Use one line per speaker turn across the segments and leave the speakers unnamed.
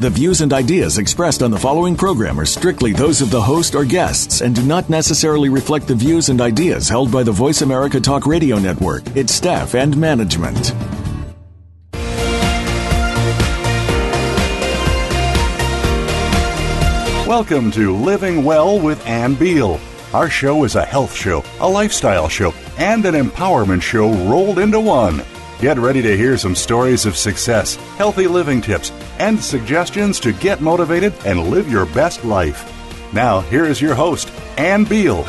The views and ideas expressed on the following program are strictly those of the host or guests and do not necessarily reflect the views and ideas held by the Voice America Talk Radio Network, its staff, and management.
Welcome to Living Well with Ann Beal. Our show is a health show, a lifestyle show, and an empowerment show rolled into one. Get ready to hear some stories of success, healthy living tips, and suggestions to get motivated and live your best life. Now, here is your host, Ann Beal.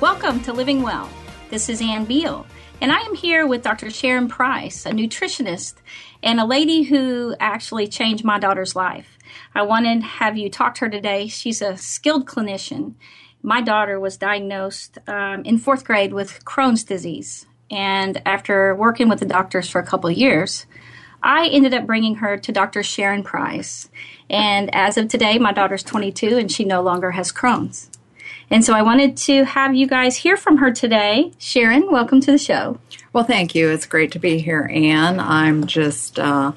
Welcome to Living Well. This is Ann Beal, and I am here with Dr. Sharon Price, a nutritionist and a lady who actually changed my daughter's life. I wanted to have you talk to her today. She's a skilled clinician my daughter was diagnosed um, in fourth grade with Crohn's disease. And after working with the doctors for a couple of years, I ended up bringing her to Dr. Sharon Price. And as of today, my daughter's 22 and she no longer has Crohn's. And so I wanted to have you guys hear from her today. Sharon, welcome to the show.
Well, thank you. It's great to be here, Ann. I'm just uh,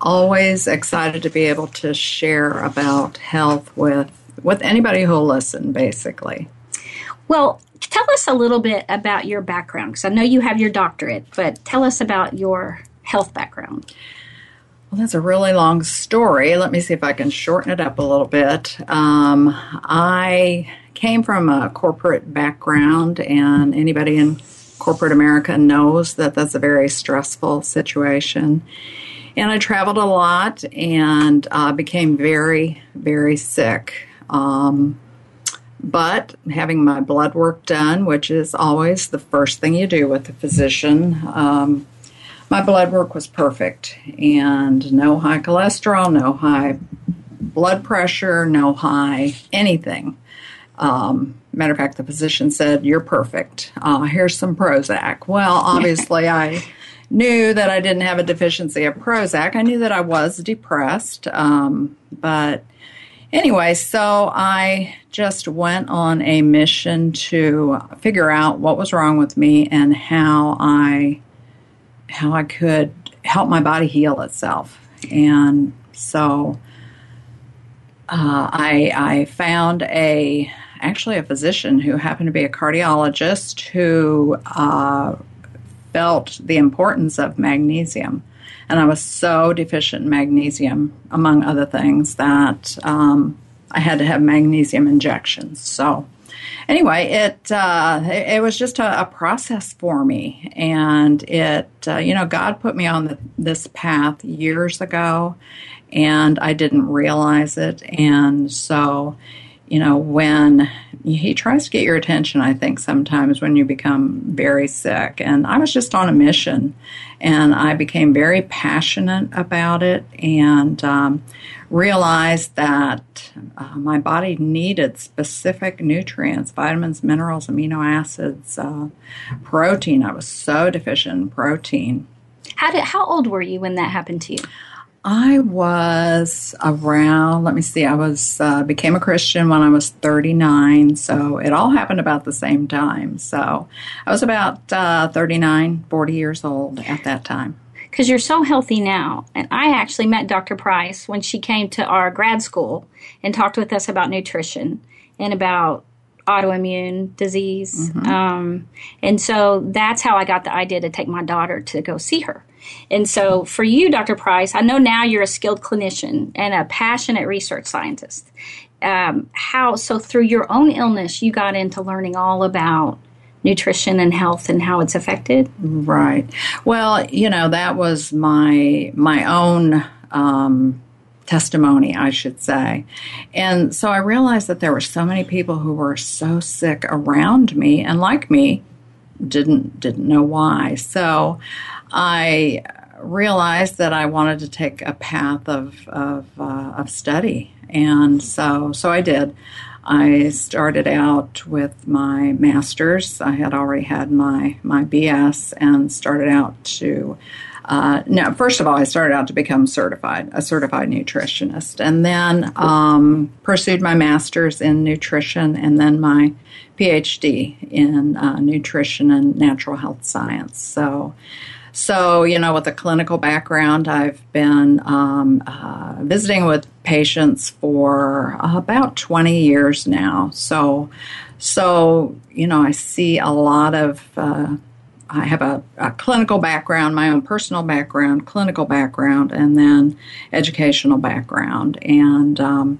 always excited to be able to share about health with with anybody who'll listen, basically.
Well, tell us a little bit about your background because I know you have your doctorate, but tell us about your health background.
Well, that's a really long story. Let me see if I can shorten it up a little bit. Um, I came from a corporate background, and anybody in corporate America knows that that's a very stressful situation. And I traveled a lot and uh, became very, very sick. Um, but having my blood work done, which is always the first thing you do with a physician, um, my blood work was perfect and no high cholesterol, no high blood pressure, no high anything. Um, matter of fact, the physician said, You're perfect. Uh, here's some Prozac. Well, obviously, I knew that I didn't have a deficiency of Prozac. I knew that I was depressed, um, but Anyway, so I just went on a mission to figure out what was wrong with me and how I how I could help my body heal itself. And so uh, I I found a actually a physician who happened to be a cardiologist who uh, felt the importance of magnesium and I was so deficient in magnesium, among other things, that um, I had to have magnesium injections. So, anyway, it uh, it, it, was just a, a, process for me, and it uh, you know God put me on the, this path years ago, and I didn't realize it, and so you know, when he tries to get your attention, I think sometimes when you become very sick. And I was just on a mission and I became very passionate about it and um, realized that uh, my body needed specific nutrients, vitamins, minerals, amino acids, uh, protein. I was so deficient in protein.
How did, how old were you when that happened to you?
I was around. Let me see. I was uh, became a Christian when I was 39, so it all happened about the same time. So I was about uh, 39, 40 years old at that time.
Because you're so healthy now, and I actually met Dr. Price when she came to our grad school and talked with us about nutrition and about autoimmune disease. Mm-hmm. Um, and so that's how I got the idea to take my daughter to go see her. And so for you, Dr. Price, I know now you're a skilled clinician and a passionate research scientist. Um, how so through your own illness you got into learning all about nutrition and health and how it's affected
right well you know that was my my own um, testimony, I should say. And so I realized that there were so many people who were so sick around me and like me didn't didn't know why. So I realized that I wanted to take a path of of, uh, of study, and so so I did. I started out with my master's. I had already had my, my BS and started out to uh, now, first of all, I started out to become certified, a certified nutritionist, and then um, pursued my master's in nutrition and then my PhD in uh, nutrition and natural health science. So, so you know, with a clinical background, I've been um, uh, visiting with patients for about 20 years now. So, so you know, I see a lot of uh, I have a, a, clinical background, my own personal background, clinical background, and then educational background. And, um,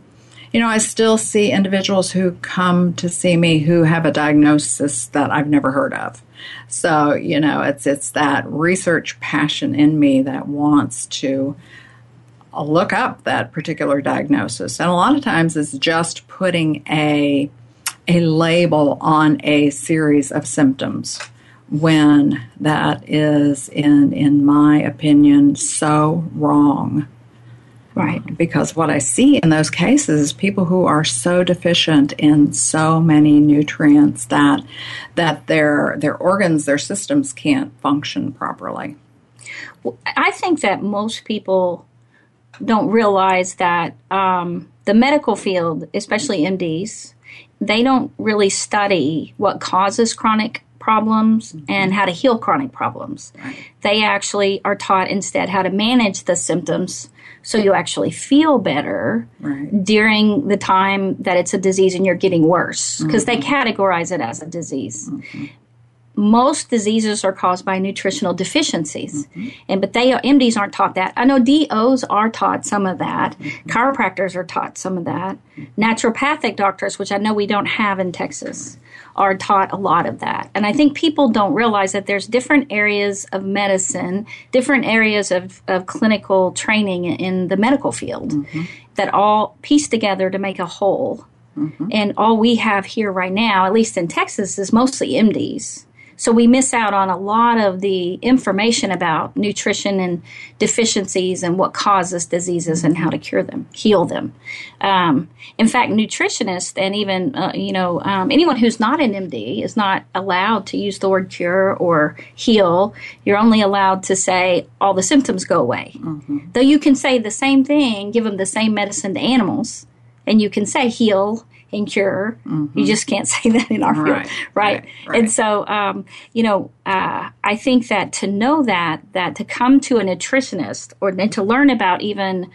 you know, I still see individuals who come to see me who have a diagnosis that I've never heard of. So, you know, it's it's that research passion in me that wants to look up that particular diagnosis. And a lot of times it's just putting a a label on a series of symptoms when that is, in in my opinion, so wrong. Right, because what I see in those cases is people who are so deficient in so many nutrients that that their their organs, their systems can't function properly.
Well, I think that most people don't realize that um, the medical field, especially MDs, they don't really study what causes chronic problems mm-hmm. and how to heal chronic problems. Right. They actually are taught instead how to manage the symptoms so you actually feel better right. during the time that it's a disease and you're getting worse because mm-hmm. they categorize it as a disease. Mm-hmm most diseases are caused by nutritional deficiencies mm-hmm. and but they mds aren't taught that i know dos are taught some of that mm-hmm. chiropractors are taught some of that naturopathic doctors which i know we don't have in texas are taught a lot of that and i think people don't realize that there's different areas of medicine different areas of, of clinical training in the medical field mm-hmm. that all piece together to make a whole mm-hmm. and all we have here right now at least in texas is mostly mds so we miss out on a lot of the information about nutrition and deficiencies and what causes diseases and how to cure them, heal them. Um, in fact, nutritionists and even uh, you know um, anyone who's not an MD is not allowed to use the word cure or heal. You're only allowed to say all the symptoms go away. Mm-hmm. Though you can say the same thing, give them the same medicine to animals, and you can say heal and cure. Mm-hmm. You just can't say that in our field, right? right? right, And so, um, you know, uh, I think that to know that, that to come to a nutritionist or to learn about even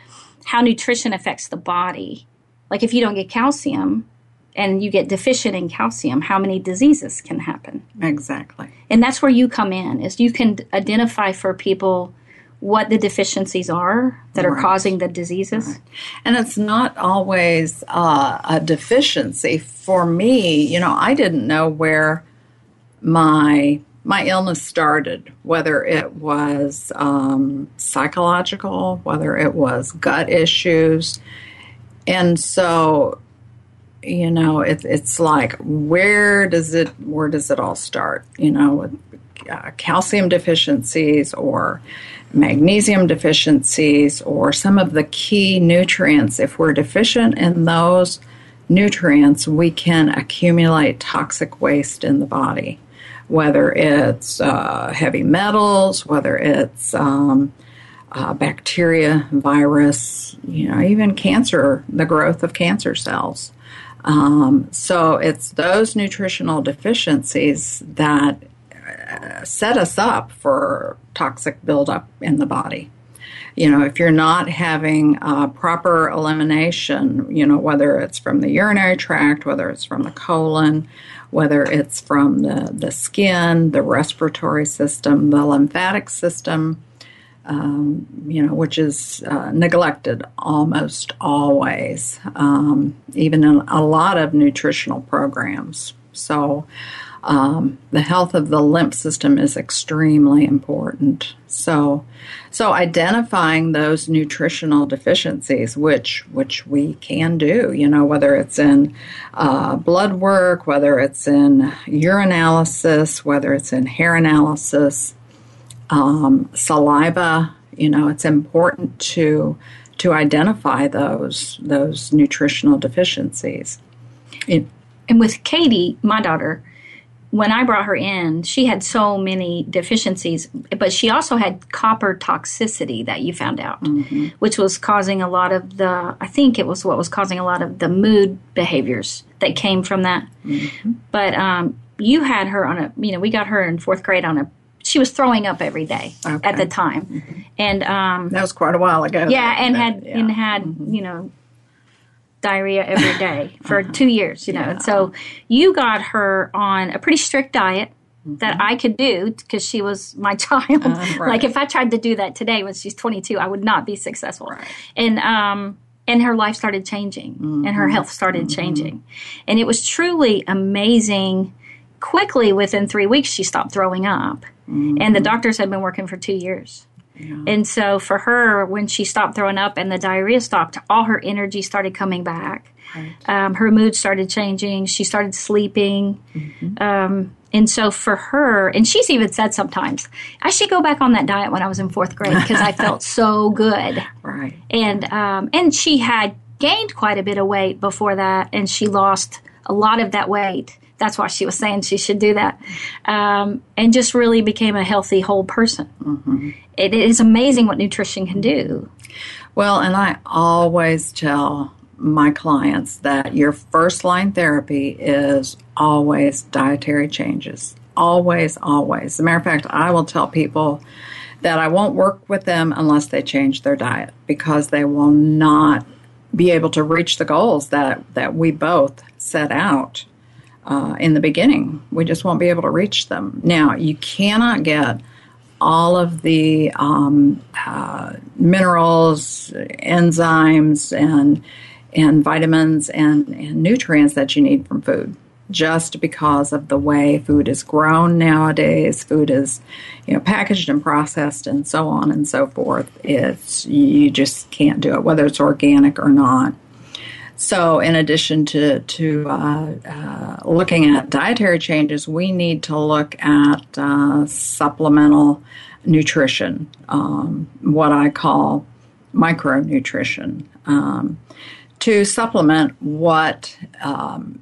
how nutrition affects the body, like if you don't get calcium and you get deficient in calcium, how many diseases can happen?
Exactly.
And that's where you come in, is you can identify for people what the deficiencies are that right. are causing the diseases. Right.
And it's not always uh, a deficiency. For me, you know, I didn't know where my my illness started, whether it was um, psychological, whether it was gut issues. And so, you know, it, it's like, where does it where does it all start? You know, uh, calcium deficiencies or magnesium deficiencies or some of the key nutrients. If we're deficient in those nutrients, we can accumulate toxic waste in the body, whether it's uh, heavy metals, whether it's um, uh, bacteria, virus, you know, even cancer, the growth of cancer cells. Um, so it's those nutritional deficiencies that set us up for toxic buildup in the body. You know, if you're not having uh, proper elimination, you know, whether it's from the urinary tract, whether it's from the colon, whether it's from the, the skin, the respiratory system, the lymphatic system, um, you know, which is uh, neglected almost always, um, even in a lot of nutritional programs. So, um, the health of the lymph system is extremely important. So, so identifying those nutritional deficiencies, which which we can do, you know, whether it's in uh, blood work, whether it's in urinalysis, whether it's in hair analysis, um, saliva, you know, it's important to to identify those those nutritional deficiencies. It,
and with Katie, my daughter, when I brought her in, she had so many deficiencies, but she also had copper toxicity that you found out, mm-hmm. which was causing a lot of the, I think it was what was causing a lot of the mood behaviors that came from that. Mm-hmm. But um, you had her on a, you know, we got her in fourth grade on a, she was throwing up every day okay. at the time. Mm-hmm. And um,
that was quite a while ago.
Yeah, and had, yeah. and had, mm-hmm. you know, diarrhea every day for uh-huh. two years, you know. Yeah. And so you got her on a pretty strict diet mm-hmm. that I could do because she was my child. Uh, right. Like if I tried to do that today when she's 22, I would not be successful. Right. And um, and her life started changing, mm-hmm. and her mm-hmm. health started mm-hmm. changing, and it was truly amazing. Quickly, within three weeks, she stopped throwing up, and the mm-hmm. doctors had been working for two years. Yeah. And so for her, when she stopped throwing up and the diarrhea stopped, all her energy started coming back. Right. Um, her mood started changing. She started sleeping. Mm-hmm. Um, and so for her, and she's even said sometimes, I should go back on that diet when I was in fourth grade because I felt so good.
Right.
And um, and she had gained quite a bit of weight before that, and she lost a lot of that weight that's why she was saying she should do that, um, and just really became a healthy whole person. Mm-hmm. It is amazing what nutrition can do.
Well, and I always tell my clients that your first line therapy is always dietary changes. Always, always. As a matter of fact, I will tell people that I won't work with them unless they change their diet because they will not be able to reach the goals that, that we both set out uh, in the beginning. We just won't be able to reach them. Now, you cannot get all of the um, uh, minerals, enzymes, and and vitamins and, and nutrients that you need from food just because of the way food is grown nowadays food is you know packaged and processed and so on and so forth it's you just can't do it whether it's organic or not so, in addition to to uh, uh, looking at dietary changes, we need to look at uh, supplemental nutrition, um, what I call micronutrition, um, to supplement what um,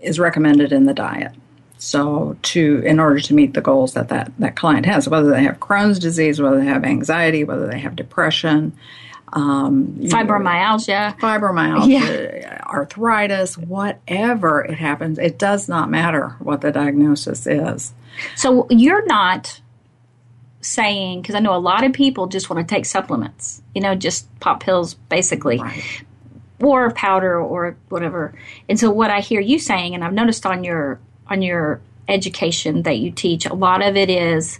is recommended in the diet. So, to in order to meet the goals that, that that client has, whether they have Crohn's disease, whether they have anxiety, whether they have depression,
um, fibromyalgia,
fibromyalgia, yeah. arthritis, whatever it happens, it does not matter what the diagnosis is.
So you're not saying because I know a lot of people just want to take supplements, you know, just pop pills basically. Right. Or powder or whatever. And so what I hear you saying, and I've noticed on your on your education that you teach, a lot of it is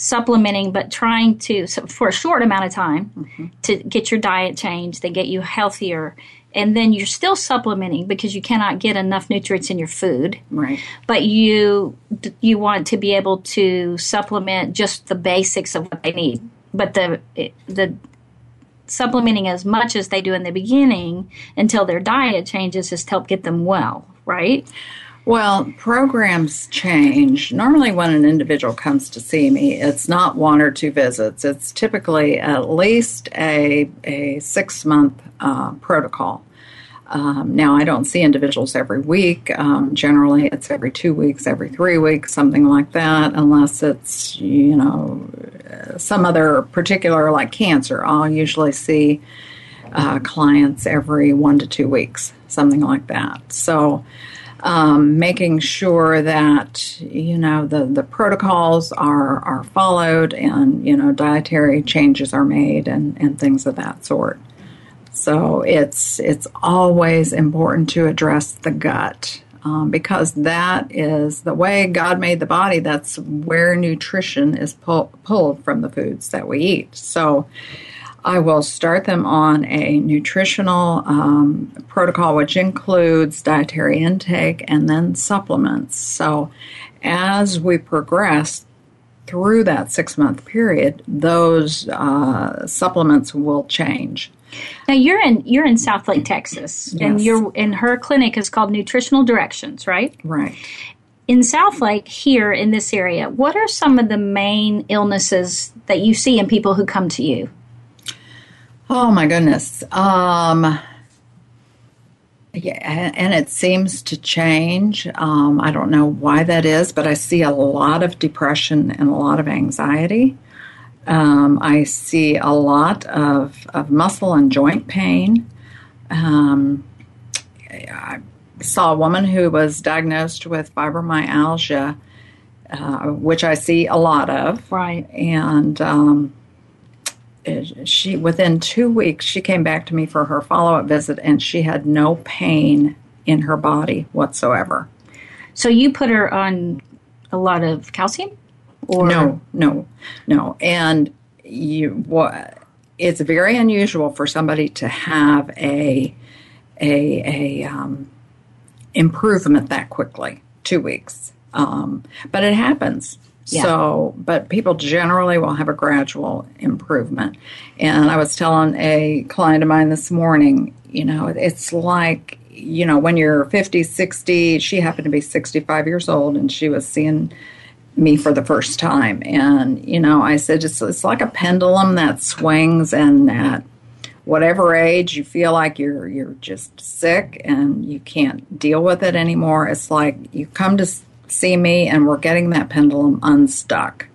supplementing, but trying to, for a short amount of time, mm-hmm. to get your diet changed, they get you healthier. And then you're still supplementing because you cannot get enough nutrients in your food.
Right.
But you you want to be able to supplement just the basics of what they need. But the the supplementing as much as they do in the beginning until their diet changes is to help get them well, right?
Well, programs change. Normally, when an individual comes to see me, it's not one or two visits. It's typically at least a, a six month uh, protocol. Um, now, I don't see individuals every week. Um, generally, it's every two weeks, every three weeks, something like that, unless it's, you know, some other particular, like cancer. I'll usually see uh, clients every one to two weeks, something like that. So, um, making sure that you know the, the protocols are are followed and you know dietary changes are made and, and things of that sort. So it's it's always important to address the gut um, because that is the way God made the body. That's where nutrition is pull, pulled from the foods that we eat. So I will start them on a nutritional um, protocol, which includes dietary intake and then supplements. So, as we progress through that six month period, those uh, supplements will change.
Now you're in you're in Southlake, Texas, yes. and your and her clinic is called Nutritional Directions, right?
Right.
In Southlake, here in this area, what are some of the main illnesses that you see in people who come to you?
Oh my goodness. Um, Yeah, and it seems to change. Um, I don't know why that is, but I see a lot of depression and a lot of anxiety. Um, I see a lot of, of muscle and joint pain. Um, I saw a woman who was diagnosed with fibromyalgia, uh, which I see a lot of.
Right.
And um, she, within two weeks, she came back to me for her follow up visit, and she had no pain in her body whatsoever.
So you put her on a lot of calcium?
Or no, no, no. And you what? It's very unusual for somebody to have a a a um, improvement that quickly. Two weeks, um, but it happens. So, but people generally will have a gradual improvement. And I was telling a client of mine this morning, you know, it's like, you know, when you're 50, 60, she happened to be 65 years old and she was seeing me for the first time. And, you know, I said, it's, it's like a pendulum that swings and at whatever age you feel like you're, you're just sick and you can't deal with it anymore. It's like you come to see me and we're getting that pendulum unstuck.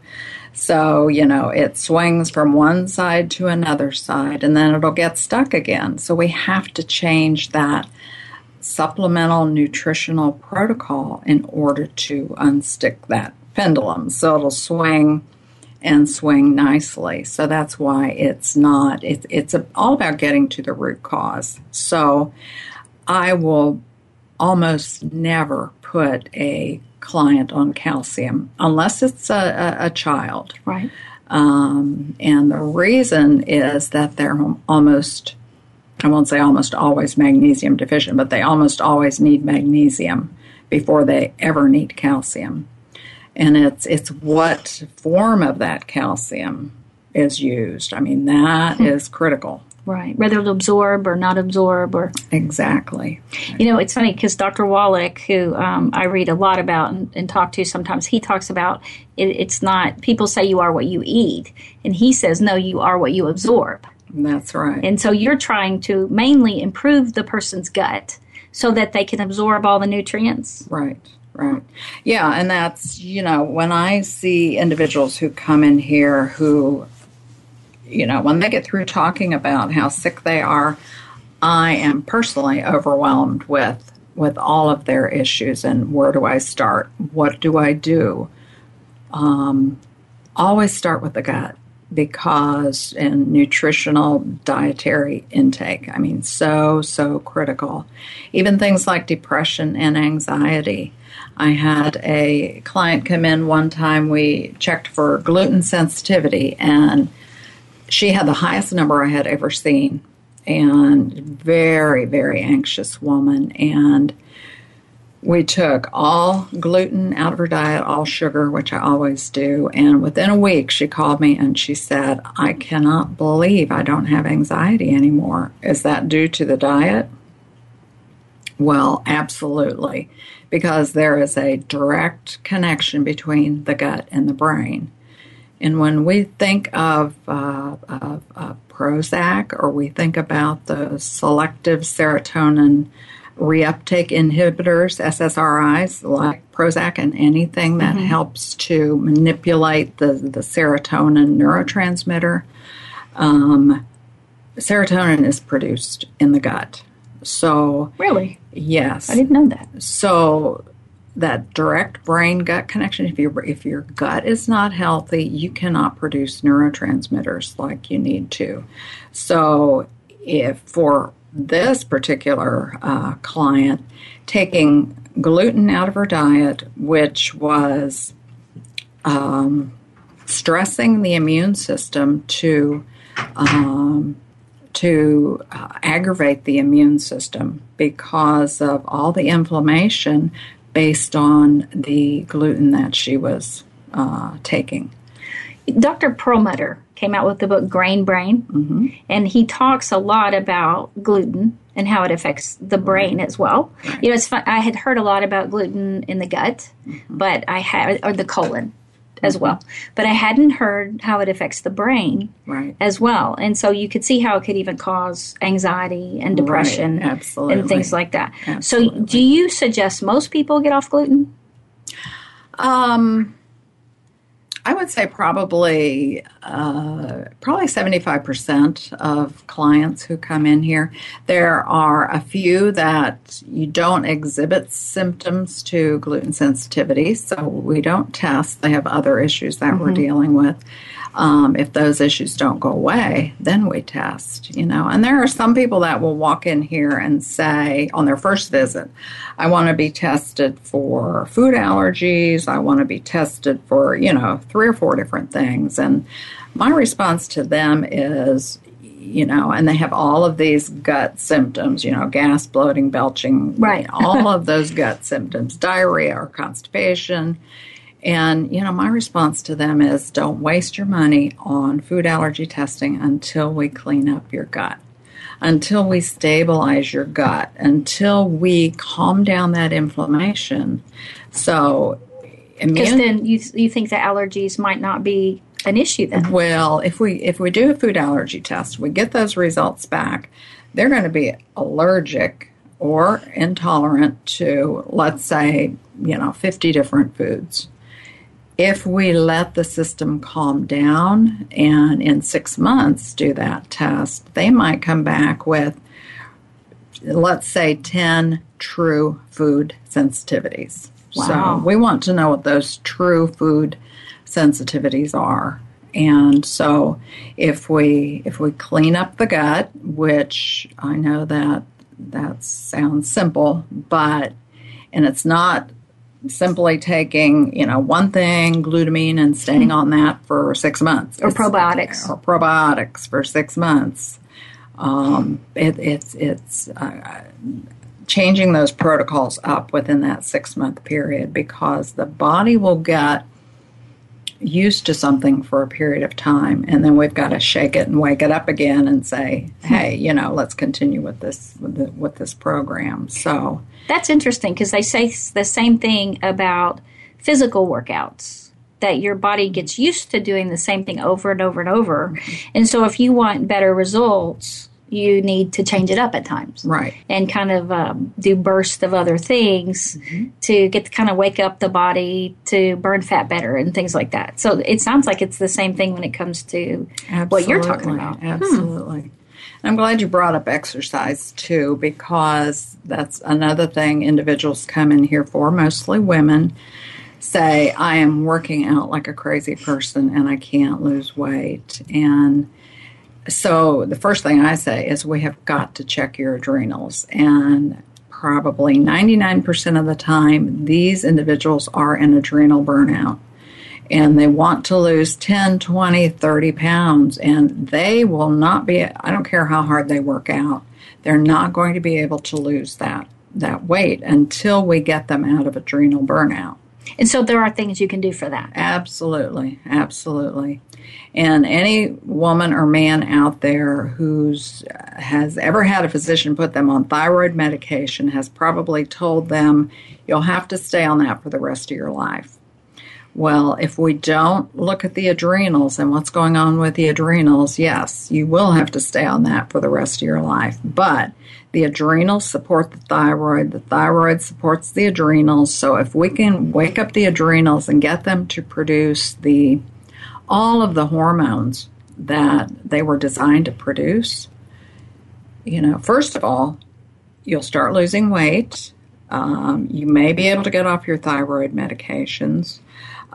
So, you know, it swings from one side to another side and then it'll get stuck again. So we have to change that supplemental nutritional protocol in order to unstick that pendulum. So it'll swing and swing nicely. So that's why it's not, it, it's all about getting to the root cause. So I will almost never put a client on calcium unless it's a, a, a child.
Right.
Um, and the reason is that they're almost, I won't say almost always magnesium deficient, but they almost always need magnesium before they ever need calcium and it's it's what form of that calcium is used. I mean, that hmm. is critical.
Right, whether to absorb or not absorb, or
exactly.
You know, it's funny because Dr. Wallach, who um, I read a lot about and, and, talk to sometimes, he talks about it, it's not. People say you are what you eat, and he says no, you are what you absorb.
That's right.
And so you're trying to mainly improve the person's gut so that they can absorb all the nutrients.
Right. Right. Yeah, and that's, you know, when I see individuals who come in here who, you know, when they get through talking about how sick they are, I am personally overwhelmed with with all of their issues and where do I start? What do I do? Um, always start with the gut because in nutritional dietary intake, I mean, so, so critical. Even things like depression and anxiety I had a client come in one time. We checked for gluten sensitivity, and she had the highest number I had ever seen, and very, very anxious woman. And we took all gluten out of her diet, all sugar, which I always do. And within a week, she called me and she said, I cannot believe I don't have anxiety anymore. Is that due to the diet? Well, absolutely because there is a direct connection between the gut and the brain. And when we think of, uh, of, of Prozac or we think about the selective serotonin reuptake inhibitors, SSRIs, like Prozac and anything that mm-hmm. helps to manipulate the, the serotonin neurotransmitter, um, serotonin is produced in the gut. So,
really?
Yes.
I didn't know that.
So that direct brain gut connection if your if your gut is not healthy, you cannot produce neurotransmitters like you need to. So if for this particular uh, client, taking gluten out of her diet, which was um, stressing the immune system to um, to uh, aggravate the immune system because of all the inflammation based on the gluten that she was uh, taking.
Dr. Perlmutter came out with the book Grain Brain, mm-hmm. and he talks a lot about gluten and how it affects the brain as well. You know, it's fun. I had heard a lot about gluten in the gut, mm-hmm. but I had or the colon, as well. But I hadn't heard how it affects the brain
Right.
as well. And so you could see how it could even cause anxiety and depression
Right, absolutely.
and things like that. So do you suggest most people get off gluten?
Um, I would say probably uh, probably seventy five percent of clients who come in here. There are a few that you don't exhibit symptoms to gluten sensitivity, so we don't test. They have other issues that we're dealing with. Um, if those issues don't go away, then we test, you know. And there are some people that will walk in here and say on their first visit, I want to be tested for food allergies. I want to be tested for, you know, three or four different things. And my response to them is, you know, and they have all of these gut symptoms, you know, gas, bloating, belching,
Right.
all of those gut symptoms, diarrhea or constipation. And, you know, my response to them is don't waste your money on food allergy testing until we clean up your gut, until we stabilize your gut, until we calm down that inflammation. So,
Because
immune-
then you you think the allergies might not be an issue then.
well, if we if we do a food allergy test, we get those results back, they're going to be allergic or intolerant to let's say, you know, 50 different foods. If we let the system calm down and in 6 months do that test, they might come back with let's say 10 true food sensitivities.
Wow.
So we want to know what those true food sensitivities are. And so if we if we clean up the gut, which I know that that sounds simple, but and it's not simply taking, you know, one thing, glutamine and staying on that for 6 months
Or
It's-
probiotics.
or probiotics for 6 months. Um, it, it's it's uh, changing those protocols up within that six month period because the body will get used to something for a period of time and then we've got to shake it and wake it up again and say hmm. hey you know let's continue with this with, the, with this program. So
That's interesting because they say the same thing about physical workouts that your body gets used to doing the same thing over and over and over. Mm-hmm. And so if you want better results, you need to change it up at times.
right
And kind of um, do bursts of other things to get to kind of wake up the body to burn fat better and things like that. So it sounds like it's the same thing when it comes to what you're talking about.
Absolutely. I'm glad you brought up exercise too, because that's another thing individuals come in here for, mostly women, say, I am working out like a crazy person and I can't lose weight. And so the first thing I say is we have got to check your adrenals. And probably 99% of the time, these individuals are in adrenal burnout and they want to lose 10, 20, 30 pounds, and they will not be, I don't care how hard they work out, they're not going to be able to lose that, that weight until we get them out of adrenal burnout.
And so there are things you can do for that.
Absolutely, absolutely. And any woman or man out there who's uh, has ever had a physician put them on thyroid medication has probably told them you'll have to stay on that for the rest of your life. Well, if we don't look at the adrenals and what's going on with the adrenals, yes, you will have to stay on that for the rest of your life. But the adrenals support the thyroid, the thyroid supports the adrenals. So if we can wake up the adrenals and get them to produce the all of the hormones that they were designed to produce, you know, first of all, you'll start losing weight. Um, you may be able to get off your thyroid medications.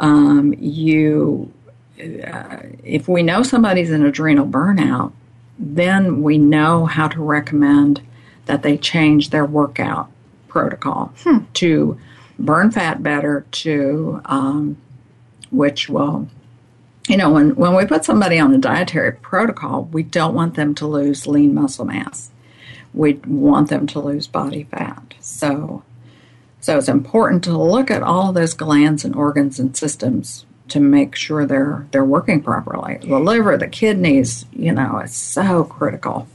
Um, you, uh, if we know somebody's in adrenal burnout, then we know how to recommend that they change their workout protocol to burn fat better, to um, which will, you know, when when we put somebody on a dietary protocol, we don't want them to lose lean muscle mass. We want them to lose body fat. So, so it's important to look at all those glands and organs and systems to make sure they're they're working properly. The liver, the kidneys, you know, it's so critical.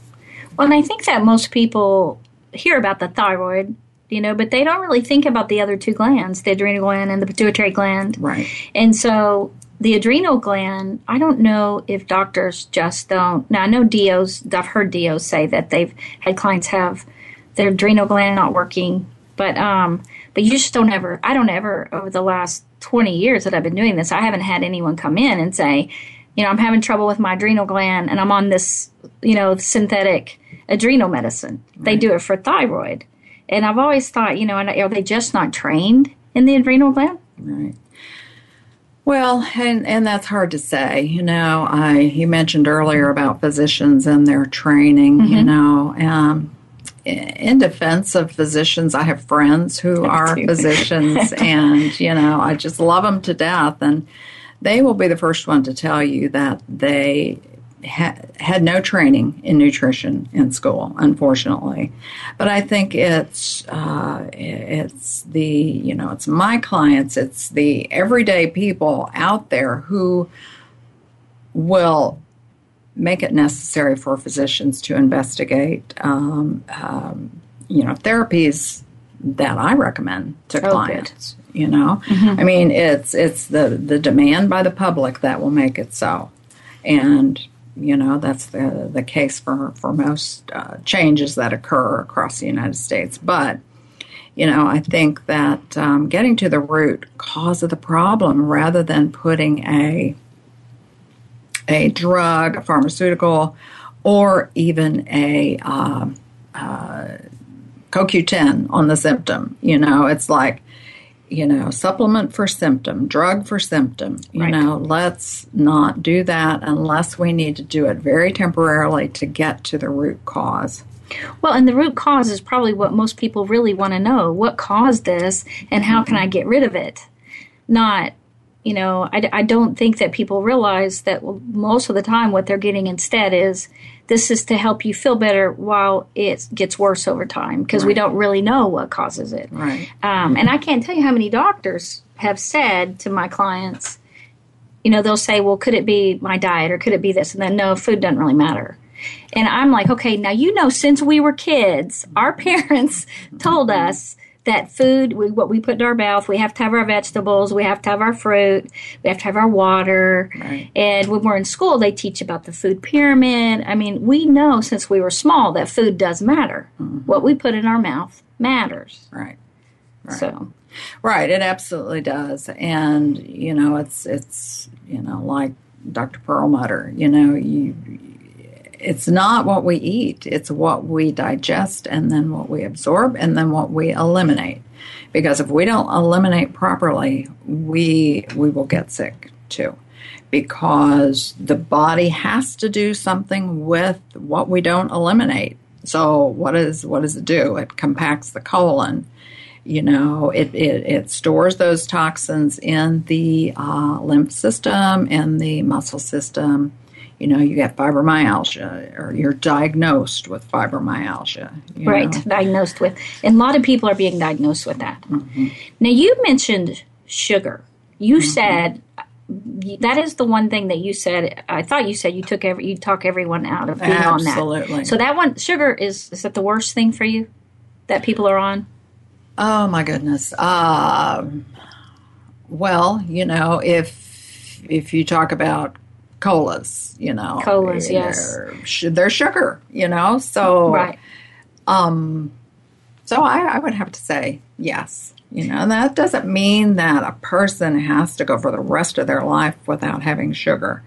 Well, and I think that most people hear about the thyroid you know, but they don't really think about the other two glands, the adrenal gland and the pituitary gland.
Right.
And so the adrenal gland, I don't know if doctors just don't. Now, I know DOs, I've heard DOs say that they've had clients have their adrenal gland not working, but, um, but you just don't ever, I don't ever, over the last 20 years that I've been doing this, I haven't had anyone come in and say, you know, I'm having trouble with my adrenal gland and I'm on this, you know, synthetic adrenal medicine. Right. They do it for thyroid. And I've always thought, you know, are they just not trained in the adrenal gland?
Right. Well, and, and that's hard to say. You know, I you mentioned earlier about physicians and their training. Mm-hmm. You know, um, in defense of physicians, I have friends who are physicians, and you know, I just love them to death, and they will be the first one to tell you that they ha- had no training in nutrition in school, unfortunately. But I think it's uh, it's the you know it's my clients, it's the everyday people out there who will make it necessary for physicians to investigate. Um, um, you know, therapies that I recommend to oh, clients. Good. You know, mm-hmm. I mean, it's it's the the demand by the public that will make it so, and you know that's the the case for for most uh, changes that occur across the United States. But you know, I think that um, getting to the root cause of the problem rather than putting a a drug, a pharmaceutical, or even a uh, uh, CoQ10 on the symptom. You know, it's like you know, supplement for symptom, drug for symptom. You right. know, let's not do that unless we need to do it very temporarily to get to the root cause.
Well, and the root cause is probably what most people really want to know. What caused this and how can I get rid of it? Not, you know, I, I don't think that people realize that most of the time what they're getting instead is this is to help you feel better while it gets worse over time because right. we don't really know what causes it.
Right.
Um, and I can't tell you how many doctors have said to my clients, you know, they'll say, well, could it be my diet or could it be this? And then, no, food doesn't really matter. And I'm like, okay, now you know, since we were kids, our parents told us that food, we, what we put in our mouth, we have to have our vegetables, we have to have our fruit, we have to have our water. Right. And when we're in school, they teach about the food pyramid. I mean, we know since we were small that food does matter. Mm-hmm. What we put in our mouth matters.
Right.
right. So.
Right, it absolutely does. And, you know, it's, it's, you know, like Dr. Perlmutter, you know, you, it's not what we eat, it's what we digest and then what we absorb and then what we eliminate. Because if we don't eliminate properly, we we will get sick too. Because the body has to do something with what we don't eliminate. So what is what does it do? It compacts the colon. You know, it, it, it stores those toxins in the uh, lymph system and the muscle system you know, you get fibromyalgia or you're diagnosed with fibromyalgia.
right, know? diagnosed with. And a lot of people are being diagnosed with that. Mm-hmm. Now, you mentioned sugar. You mm-hmm. said that is the one thing that you said. I thought you said you took every you talk everyone out of being
Absolutely.
on that. So that one, sugar is is that the worst thing for you that people are on?
Oh my goodness. Uh, well, you know, if if you talk about colas, you know.
Colas, yes.
They're, they're sugar, you know. So,
right.
Um, so I, I would have to say yes. You know, that doesn't mean that a person has to go for the rest of their life without having sugar.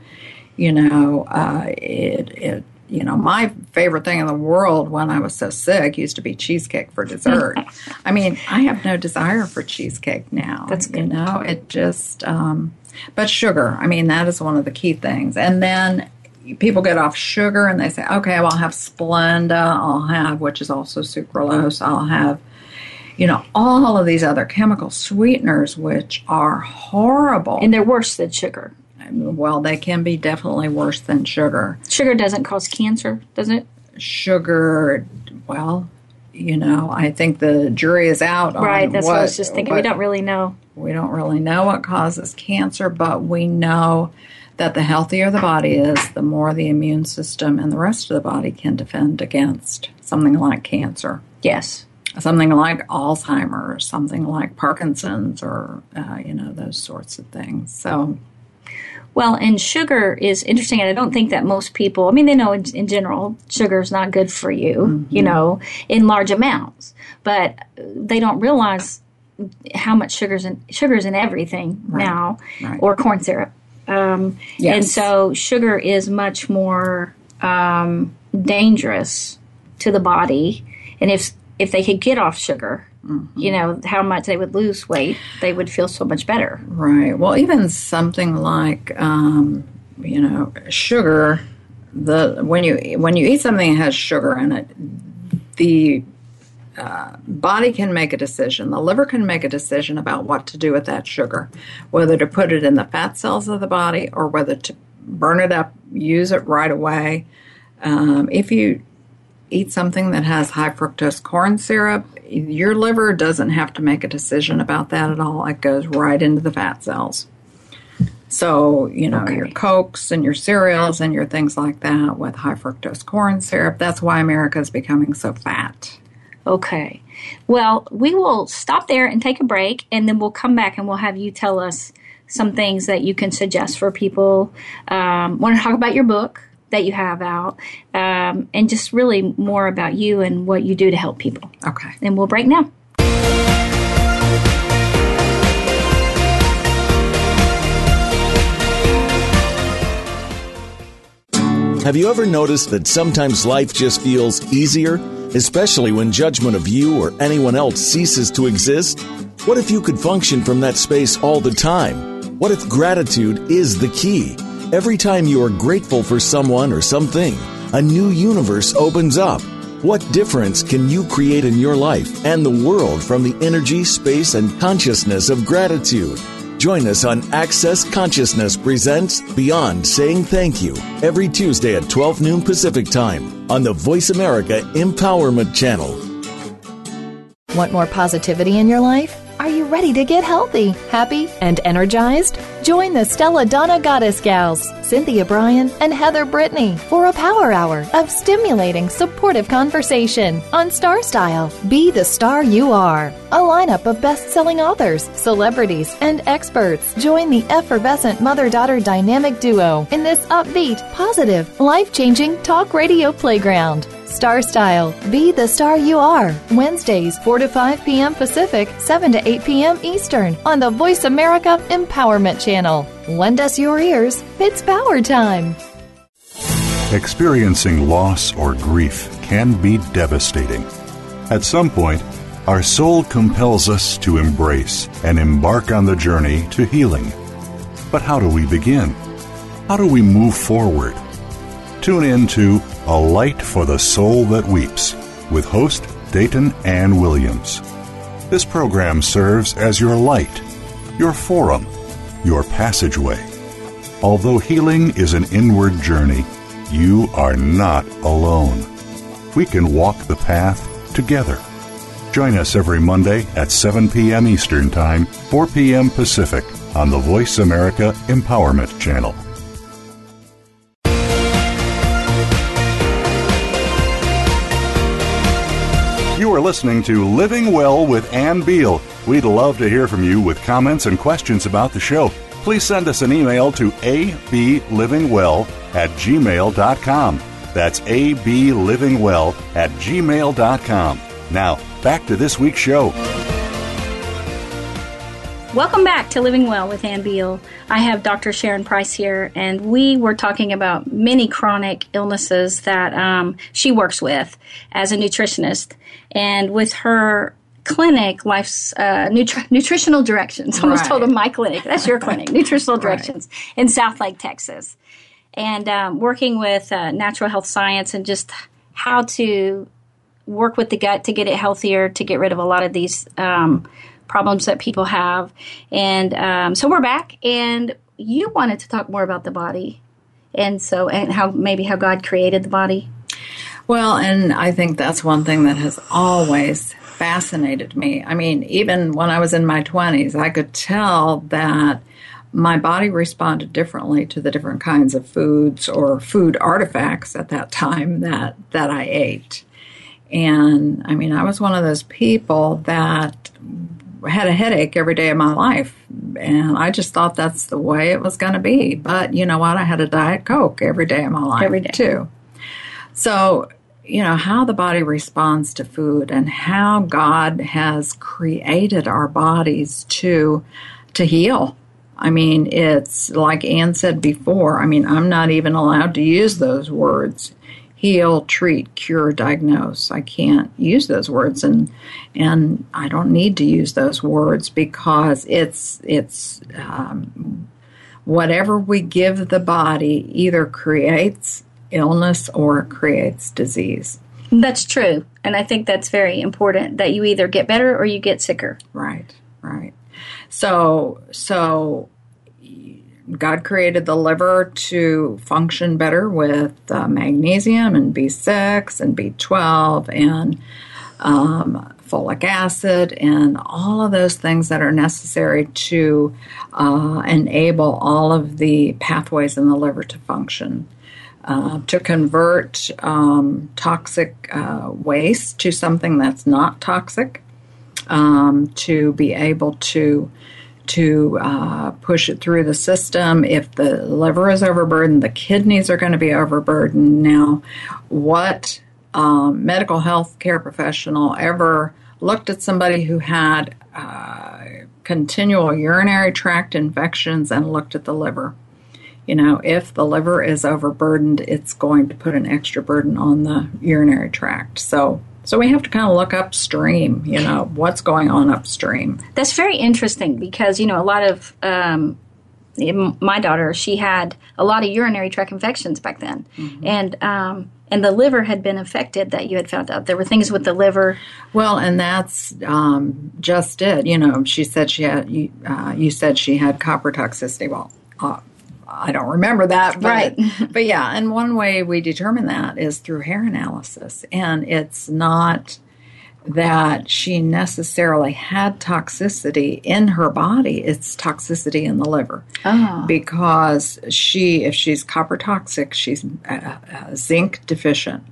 You know, uh, it it you know, my favorite thing in the world when I was so sick used to be cheesecake for dessert. I mean, I have no desire for cheesecake now.
That's good.
You know, it just um, but sugar, I mean, that is one of the key things. And then people get off sugar and they say, okay, well, I'll have Splenda, I'll have, which is also sucralose, I'll have, you know, all of these other chemical sweeteners, which are horrible.
And they're worse than sugar.
Well, they can be definitely worse than sugar.
Sugar doesn't cause cancer, does it?
Sugar, well, you know, I think the jury is out
right, that's what, what I was just thinking. What, we don't really know.
We don't really know what causes cancer, but we know that the healthier the body is, the more the immune system and the rest of the body can defend against something like cancer.
Yes.
something like Alzheimer's, something like Parkinson's, or uh, you know those sorts of things. So.
Well, and sugar is interesting, and I don't think that most people, I mean, they know in, in general sugar is not good for you, mm-hmm. you know, in large amounts, but they don't realize how much sugar's in sugar's in everything right. now, right. or corn syrup. Um, yes. And so sugar is much more um, dangerous to the body. And if if they could get off sugar, mm-hmm. you know how much they would lose weight, they would feel so much better.
Right. Well, even something like um, you know sugar. The when you when you eat something that has sugar in it, the uh, body can make a decision. The liver can make a decision about what to do with that sugar, whether to put it in the fat cells of the body or whether to burn it up, use it right away. Um, if you eat something that has high fructose corn syrup, your liver doesn't have to make a decision about that at all. It goes right into the fat cells. So, you know, okay. your Cokes and your cereals and your things like that with high fructose corn syrup, that's why America is becoming so fat.
Okay. Well, we will stop there and take a break, and then we'll come back and we'll have you tell us some things that you can suggest for people. Um, want to talk about your book that you have out, um, and just really more about you and what you do to help people.
Okay.
And we'll break now.
Have you ever noticed that sometimes life just feels easier? Especially when judgment of you or anyone else ceases to exist? What if you could function from that space all the time? What if gratitude is the key? Every time you are grateful for someone or something, a new universe opens up. What difference can you create in your life and the world from the energy, space, and consciousness of gratitude? Join us on Access Consciousness Presents Beyond Saying Thank You every Tuesday at 12 noon Pacific Time on the Voice America Empowerment Channel.
Want more positivity in your life? Ready to get healthy, happy, and energized? Join the Stella Donna Goddess Gals, Cynthia Brian and Heather Brittany, for a power hour of stimulating, supportive conversation on Star Style. Be the star you are. A lineup of best selling authors, celebrities, and experts join the effervescent mother daughter dynamic duo in this upbeat, positive, life changing talk radio playground. Star Style. Be the star you are. Wednesdays, 4 to 5 p.m. Pacific, 7 to 8 p.m. Eastern on the Voice America Empowerment Channel. Lend us your ears. It's power time.
Experiencing loss or grief can be devastating. At some point, our soul compels us to embrace and embark on the journey to healing. But how do we begin? How do we move forward? Tune in to A Light for the Soul That Weeps with host Dayton Ann Williams. This program serves as your light, your forum, your passageway. Although healing is an inward journey, you are not alone. We can walk the path together. Join us every Monday at 7 p.m. Eastern Time, 4 p.m. Pacific on the Voice America Empowerment Channel. You are listening to Living Well with Ann Beal. We'd love to hear from you with comments and questions about the show. Please send us an email to ablivingwell at gmail.com. That's ablivingwell at gmail.com. Now, back to this week's show.
Welcome back to Living Well with Ann Beal. I have Dr. Sharon Price here, and we were talking about many chronic illnesses that um, she works with as a nutritionist. And with her clinic, Life's uh, nutri- Nutritional Directions, I almost right. told them my clinic. That's your clinic, Nutritional Directions right. in Southlake, Texas. And um, working with uh, natural health science and just how to work with the gut to get it healthier, to get rid of a lot of these um, problems that people have. And um, so we're back, and you wanted to talk more about the body, and so and how maybe how God created the body.
Well, and I think that's one thing that has always fascinated me. I mean, even when I was in my 20s, I could tell that my body responded differently to the different kinds of foods or food artifacts at that time that that I ate. And I mean, I was one of those people that had a headache every day of my life. And I just thought that's the way it was going to be. But you know what? I had a Diet Coke every day of my life,
Every day.
too. So, you know, how the body responds to food and how God has created our bodies to to heal. I mean, it's like Ann said before. I mean, I'm not even allowed to use those words heal, treat, cure, diagnose. I can't use those words and and I don't need to use those words because it's it's um, whatever we give the body either creates illness or creates disease.
That's true. And I think that's very important that you either get better or you get sicker.
Right, right. So, so God created the liver to function better with uh, magnesium and B6 and B12 and um, folic acid and all of those things that are necessary to uh, enable all of the pathways in the liver to function. Uh, to convert um, toxic uh, waste to something that's not toxic, um, to be able to to uh, push it through the system. If the liver is overburdened, the kidneys are going to be overburdened. Now, what um, medical health care professional ever looked at somebody who had uh, continual urinary tract infections and looked at the liver? You know, if the liver is overburdened, it's going to put an extra burden on the urinary tract. So, so we have to kind of look upstream. You know, what's going on upstream.
That's very interesting because, you know, a lot of um, my daughter, she had a lot of urinary tract infections back then. And, um, and the liver had been affected that you had found out. There were things with the liver.
Well, and that's um, just it. You know, she said she had. You, uh, you said she had copper toxicity. Well, uh, I don't remember that, but,
Right.
but yeah, and one way we determine that is through hair analysis, and it's not that she necessarily had toxicity in her body; it's toxicity in the liver.
Oh.
Because she, if she's copper toxic, she's uh, uh, zinc deficient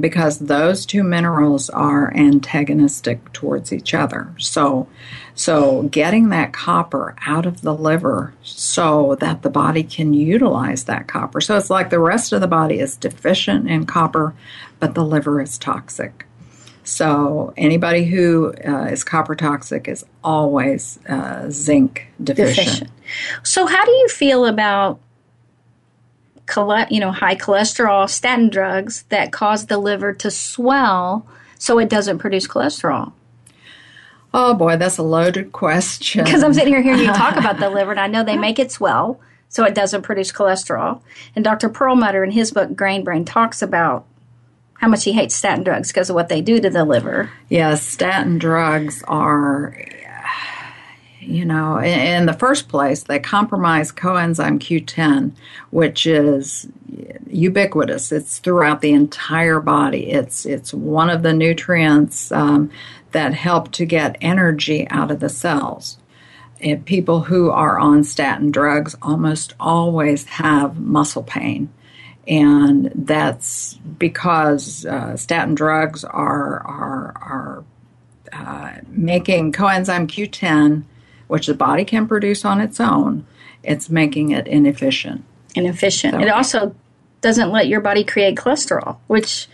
because those two minerals are antagonistic towards each other. So, so getting that copper out of the liver so that the body can utilize that copper. So it's like the rest of the body is deficient in copper, but the liver is toxic. So anybody who uh, is copper toxic is always uh, zinc deficient.
deficient. So, how do you feel about you know high cholesterol statin drugs that cause the liver to swell so it doesn't produce cholesterol?
Oh boy, that's a loaded question.
Because I'm sitting here hearing you talk about the liver, and I know they make it swell so it doesn't produce cholesterol. And Dr. Perlmutter, in his book Grain Brain, talks about how much he hates statin drugs because of what they do to the liver.
Yes, statin drugs are, you know, in, the first place, they compromise coenzyme Q10, which is ubiquitous. It's throughout the entire body. It's it's one of the nutrients um, that help to get energy out of the cells. People who are on statin drugs almost always have muscle pain and that's because uh, statin drugs are are are uh, making coenzyme Q10, which the body can produce on its own. It's making it inefficient.
Inefficient.
So-
It also doesn't let your body create cholesterol, which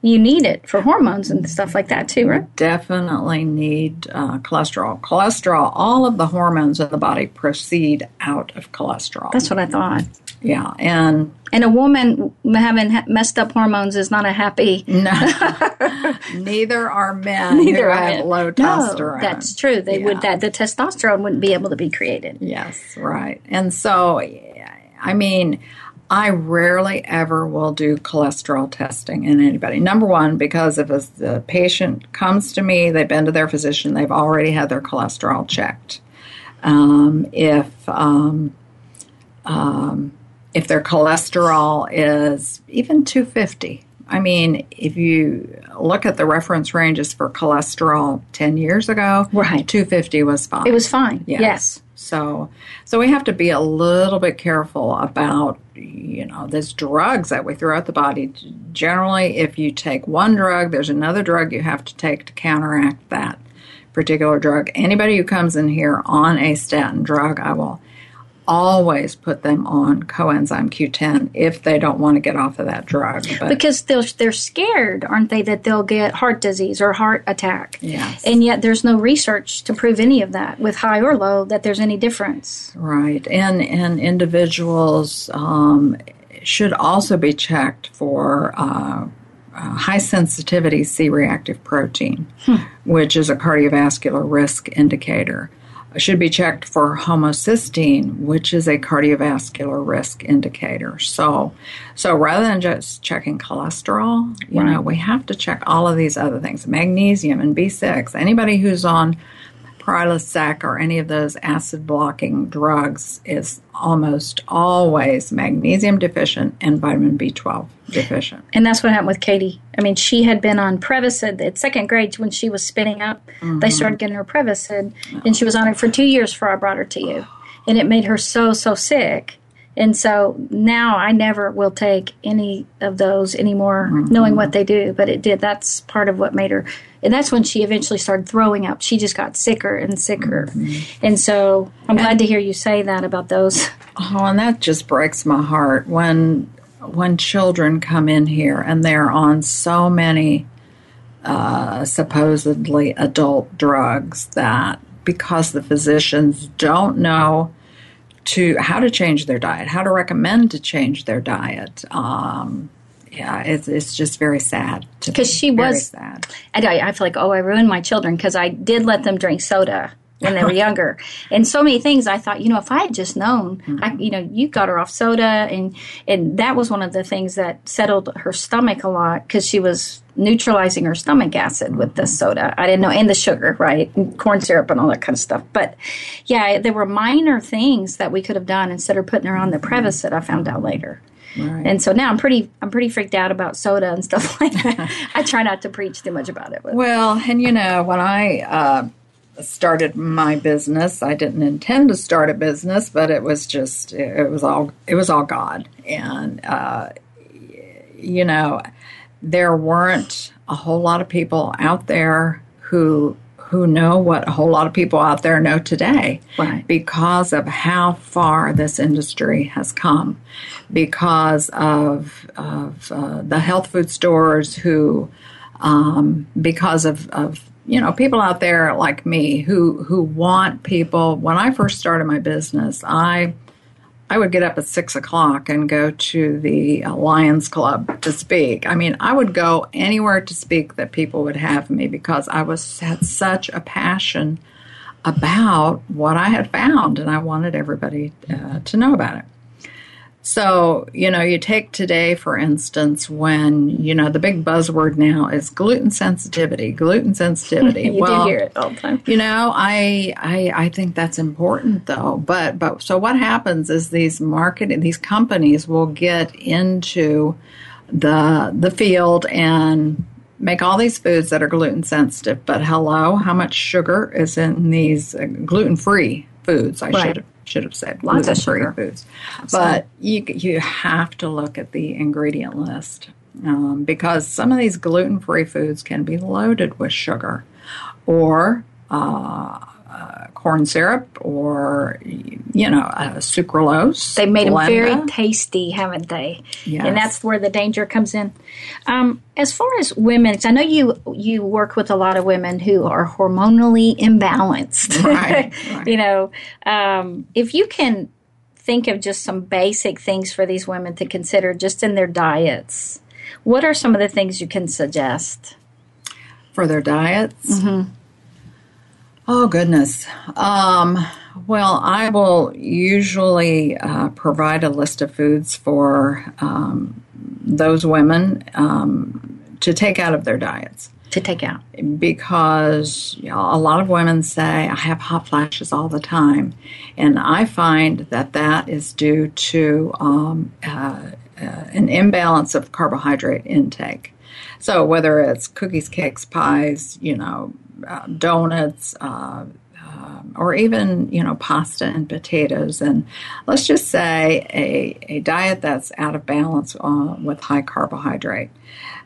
you need it for hormones and stuff like that too, right?
Definitely need uh, cholesterol. Cholesterol. All of the hormones in the body proceed out of cholesterol.
That's what I thought.
yeah, and
And a woman having ha- messed up hormones is not a happy.
no, neither are men
Neither
who
are
have
men.
low
No,
testosterone.
that's true. They
Yeah.
would that the testosterone wouldn't be able to be created.
Yes, right. And so, I mean, I rarely ever will do cholesterol testing in anybody. Number one, because if a, the patient comes to me, they've been to their physician, they've already had their cholesterol checked. Um, if um, um, if their cholesterol is even 250, I mean, if you look at the reference ranges for cholesterol 10 years ago,
Right.
250 was fine.
It was fine.
Yes.
Yes.
So, so we have to be a little bit careful about, you know, there's drugs that we throw at the body generally, if you take one drug, there's another drug you have to take to counteract that particular drug. Anybody who comes in here on a statin drug, I will always put them on coenzyme Q10 if they don't want to get off of that drug.
But because they're, they're scared, aren't they, that they'll get heart disease or heart attack?
Yes.
And yet there's no research to prove any of that, with high or low, that there's any difference.
Right. And, and individuals um, should also be checked for. Uh, uh, high sensitivity C reactive protein, hmm. which is a cardiovascular risk indicator should be checked for homocysteine, which is a cardiovascular risk indicator. So, so rather than just checking cholesterol, you right. know, we have to check all of these other things: magnesium and B6. Anybody who's on Prilosec or any of those acid blocking drugs is almost always magnesium deficient and vitamin B12 deficient.
And that's what happened with Katie. I mean, she had been on Prevacid at second grade when she was spinning up. Mm-hmm. They started getting her Prevacid, oh. and she was on it for two years before I brought her to you. And it made her so, so sick. And so now I never will take any of those anymore, mm-hmm. knowing what they do. But it did. That's part of what made her. And that's when she eventually started throwing up. She just got sicker and sicker. Mm-hmm. And so I'm and, glad to hear you say that about those.
Oh, and that just breaks my heart when when children come in here and they're on so many uh, supposedly adult drugs that because the physicians don't know to how to change their diet, how to recommend to change their diet. Um, yeah, it's, it's just very sad.
Because she was sad. I, I feel like, oh, I ruined my children because I did let them drink soda when they were younger. And so many things I thought, you know, if I had just known, mm-hmm. I, you know, you got her off soda, and and that was one of the things that settled her stomach a lot because she was neutralizing her stomach acid with the soda. I didn't know, and the sugar, right, and corn syrup and all that kind of stuff. But yeah, there were minor things that we could have done instead of putting her on the Prevacid. I found out later. Right. And so now I'm pretty I'm pretty freaked out about soda and stuff like that. I try not to preach too much about it.
Well, and you know when I uh, started my business. I didn't intend to start a business, but it was just it was all it was all God, and uh, you know there weren't a whole lot of people out there who who know what a whole lot of people out there know today
right.
because of how far this industry has come because of of uh, the health food stores who um, because of, of you know people out there like me who who want people when i first started my business i i would get up at six o'clock and go to the uh, lions club to speak. I mean i would go anywhere to speak that people would have me because i was had such a passion about what i had found and i wanted everybody uh, to know about it so, you know, you take today, for instance, when, you know, the big buzzword now is gluten sensitivity, gluten sensitivity.
you
well,
do hear it all the time.
You know, I, I, I think that's important though. But, but, so what happens is these marketing, these companies will get into the, the field and make all these foods that are gluten sensitive. But hello, how much sugar is in these uh, gluten free foods? I right. should have should have said
lots of sugar
foods. But you you have to look at the ingredient list um, because some of these gluten free foods can be loaded with sugar, or uh, uh, corn syrup, or you know uh, sucralose.
They've made them very tasty, haven't they?
Yes.
And that's where the danger comes in. Um, as far as women, I know you you work with a lot of women who are hormonally imbalanced.
Right. right.
you know, um, if you can think of just some basic things for these women to consider just in their diets, what are some of the things you can suggest?
For their diets?
Mm-hmm.
Oh, goodness. Um, well, I will usually uh, provide a list of foods for um, those women um, to take out of their diets.
To take out.
Because you know, a lot of women say, I have hot flashes all the time. And I find that that is due to um, uh, uh, an imbalance of carbohydrate intake. So whether it's cookies, cakes, pies, you know, uh, donuts, uh, um, or even you know pasta and potatoes, and let's just say a, a diet that's out of balance uh, with high carbohydrate,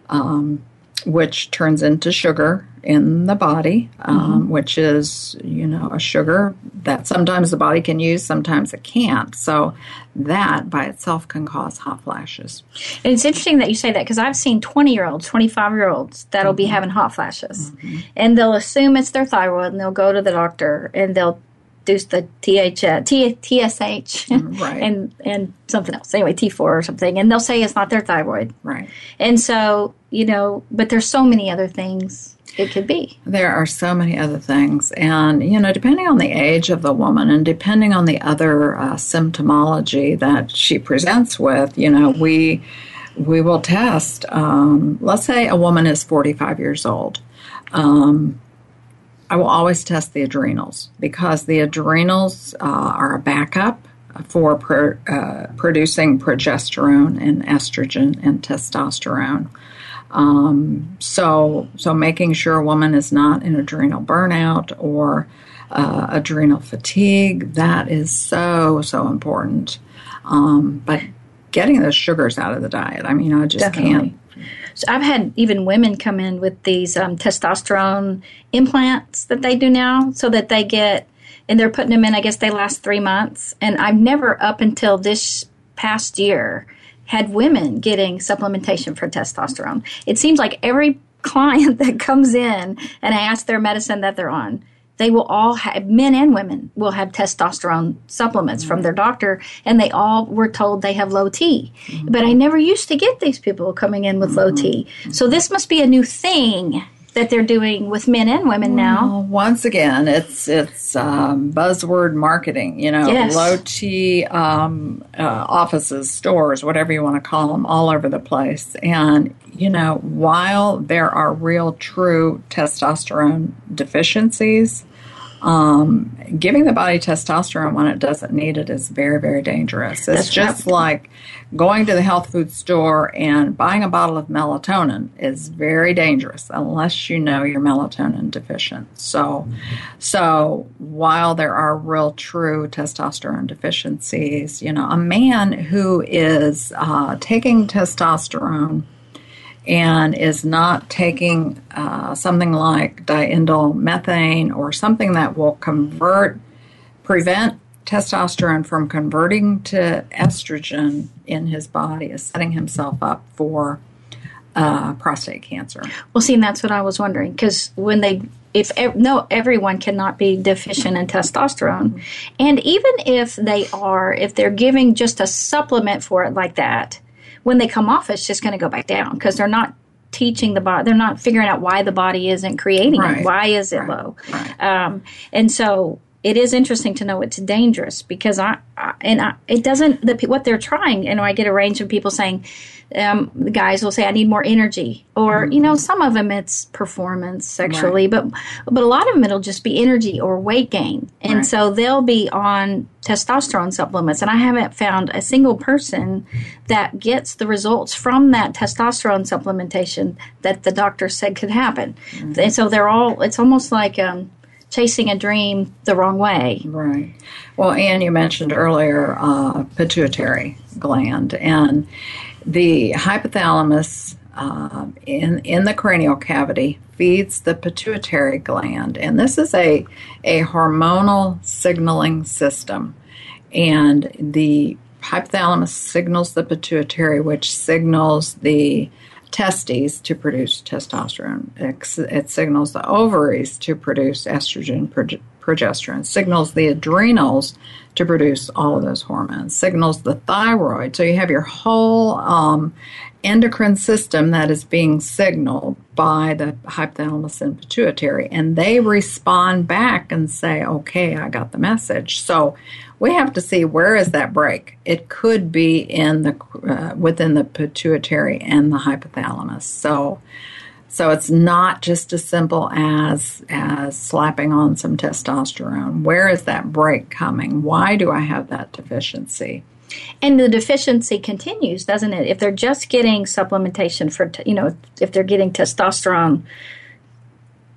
um, which turns into sugar in the body, um, mm-hmm. which is, you know, a sugar that sometimes the body can use, sometimes it can't. So that by itself can cause hot flashes.
And it's interesting that you say that because I've seen 20 year olds, 25 year olds that'll mm-hmm. be having hot flashes. Mm-hmm. And they'll assume it's their thyroid and they'll go to the doctor and they'll do the TH, uh, T, TSH
mm, right.
and, and something else. Anyway, T4 or something. And they'll say it's not their thyroid.
Right.
And so, you know, but there's so many other things it could be.
There are so many other things. And, you know, depending on the age of the woman and depending on the other uh, symptomology that she presents with, you know, we. We will test. Um, let's say a woman is 45 years old. Um, I will always test the adrenals because the adrenals uh, are a backup for pro, uh, producing progesterone and estrogen and testosterone. Um, so, so making sure a woman is not in adrenal burnout or uh, adrenal fatigue that is so so important. Um, but getting those sugars out of the diet, I mean, I just
Definitely.
can't.
So I've had even women come in with these um, testosterone implants that they do now, so that they get and they're putting them in. I guess they last three months, and I've never up until this past year had women getting supplementation for testosterone. It seems like every client that comes in and I ask their medicine that they're on, they will all have men and women will have testosterone supplements mm-hmm. from their doctor and they all were told they have low T. Mm-hmm. But I never used to get these people coming in with mm-hmm. low T. So this must be a new thing that they're doing with men and women now.
Well, once again, it's it's um, buzzword marketing. You know,
yes.
low T um, uh, offices, stores, whatever you want to call them, all over the place. And you know, while there are real, true testosterone deficiencies, um, giving the body testosterone when it doesn't need it is very, very dangerous. It's
That's
just like going to the health food store and buying a bottle of melatonin is very dangerous unless you know you're melatonin deficient. So, so while there are real, true testosterone deficiencies, you know, a man who is uh, taking testosterone and is not taking uh, something like diindolylmethane or something that will convert, prevent testosterone from converting to estrogen in his body, is setting himself up for uh, prostate cancer.
Well, see, and that's what I was wondering because when they if no everyone cannot be deficient in testosterone and even if they are if they're giving just a supplement for it like that when they come off, it's just going to go back down because they're not teaching the body. They're not figuring out why the body isn't creating
right.
it. Why is it
right.
low?
Right.
Um, and so it is interesting to know it's dangerous because I, I and I, it doesn't the, what they're trying. You know, I get a range of people saying um, the guys will say, "I need more energy," or mm-hmm. you know, some of them it's performance sexually, right. but but a lot of them it'll just be energy or weight gain, and right. so they'll be on testosterone supplements. And I haven't found a single person that gets the results from that testosterone supplementation that the doctor said could happen. Mm-hmm. And so they're all. It's almost like. Um, chasing a dream the wrong way.
Right. Well, Ann, you mentioned earlier uh, pituitary gland, and the hypothalamus uh, in in the cranial cavity feeds the pituitary gland, and this is a a hormonal signaling system, and the hypothalamus signals the pituitary, which signals the testes to produce testosterone. It, it signals the ovaries to produce estrogen, progesterone. Signals the adrenals to produce all of those hormones. Signals the thyroid. So you have your whole um, endocrine system that is being signaled by the hypothalamus and pituitary, and they respond back and say, "Okay, I got the message." So we have to see where is that break. It could be in the uh, within the pituitary and the hypothalamus. So, so it's not just as simple as as slapping on some testosterone. Where is that break coming? Why do I have that deficiency?
And the deficiency continues, doesn't it? If they're just getting supplementation for, you know, if they're getting testosterone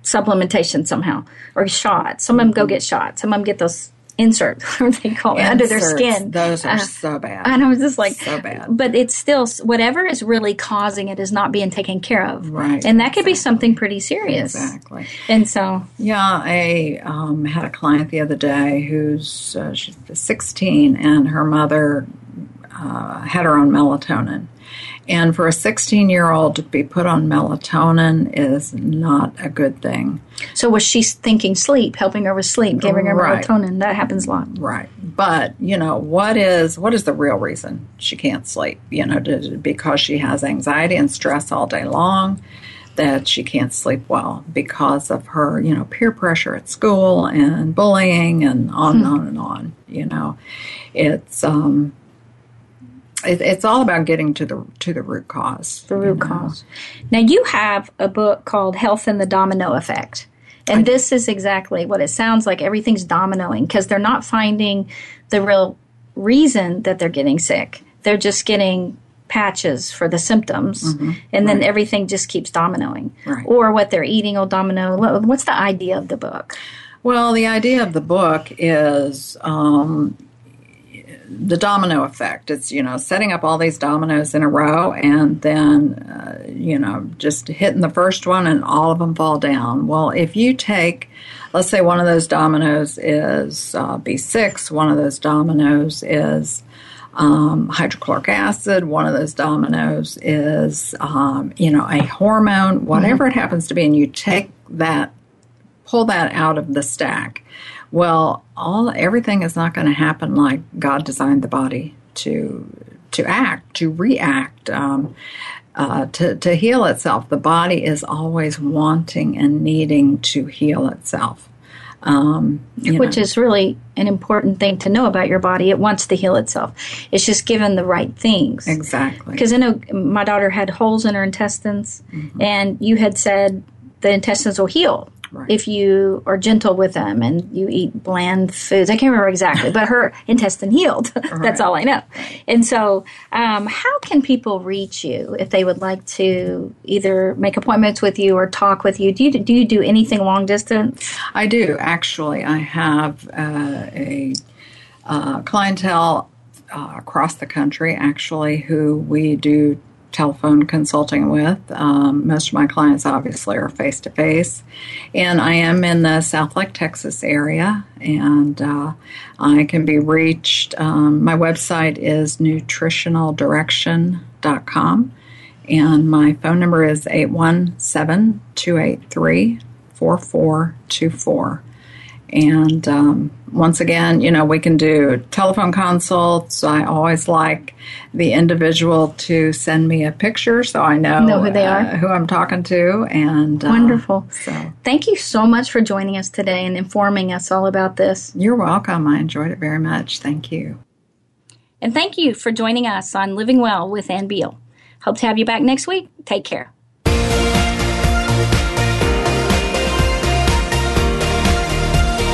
supplementation somehow or shots. Some of them go get shots. Some of them get those insert, what they call it, under their skin.
Those are
Uh,
so bad.
and I was just like,
So bad.
but it's still whatever is really causing it is not being taken care of,
Right,
And that could be something pretty serious.
Exactly.
And so,
Yeah, I um, had a client the other day who's uh, she's 16, and her mother uh, had her own melatonin. And for a 16 year old to be put on melatonin is not a good thing.
so was she thinking sleep, helping her with sleep, giving her
Right.
melatonin? That happens a lot.
Right. But, you know, what is what is the real reason she can't sleep? You know, to, because she has anxiety and stress all day long that she can't sleep well because of her, you know, peer pressure at school and bullying and on and on and on, you know. It's um it, it's all about getting to the to the root cause.
the root cause. Now, you have a book called Health and the Domino Effect. And this is exactly what it sounds like. Everything's dominoing because they're not finding the real reason that they're getting sick. They're just getting patches for the symptoms, and then everything just keeps dominoing.
Right.
Or what they're eating will domino. What's the idea of the book?
Well, the idea of the book is um, the domino effect. It's you know setting up all these dominoes in a row, and then uh, you know just hitting the first one, and all of them fall down. Well, if you take, let's say one of those dominoes is uh, B6, one of those dominoes is um, hydrochloric acid. One of those dominoes is, um, you know, a hormone, whatever it happens to be, and you take that, pull that out of the stack. Well, all everything is not going to happen like God designed the body to to act, to react. Um, uh, to, to heal itself. The body is always wanting and needing to heal itself. Um,
Which
know.
is really an important thing to know about your body. It wants to heal itself. It's just given the right things.
exactly
Because I know my daughter had holes in her intestines,
Mm-hmm.
and you had said the intestines will heal
Right.
if you are gentle with them and you eat bland foods. I can't remember exactly, but her intestine healed. That's all I know. And so, um, how can people reach you if they would like to either make appointments with you or talk with you? Do you do, you do anything long distance?
I do actually. I have uh, a uh, clientele uh, across the country actually who we do telephone consulting with. Um, most of my clients obviously are face to face, and I am in the Southlake, Texas area, and uh, I can be reached. Um, my website is nutritionaldirection.com. And my phone number is 817 283 4424. And um, once again, you know, we can do telephone consults. I always like the individual to send me a picture so I know,
Know who they
uh,
are.
who I'm talking to. And uh,
Wonderful.
So
Thank you so much for joining us today and informing us all about this.
you're welcome. I enjoyed it very much. Thank you.
And thank you for joining us on Living Well with Ann Beal. Hope to have you back next week. Take care.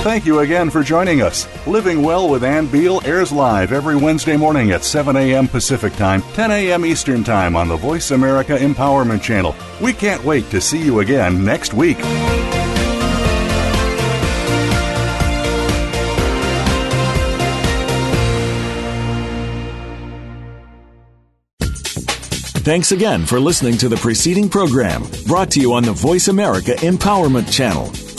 Thank you again for joining us. Living Well with Ann Beal airs live every Wednesday morning at 7 a.m. Pacific Time, 10 a.m. Eastern Time on the Voice America Empowerment Channel. We can't wait to see you again next week.
Thanks again for listening to the preceding program brought to you on the Voice America Empowerment Channel.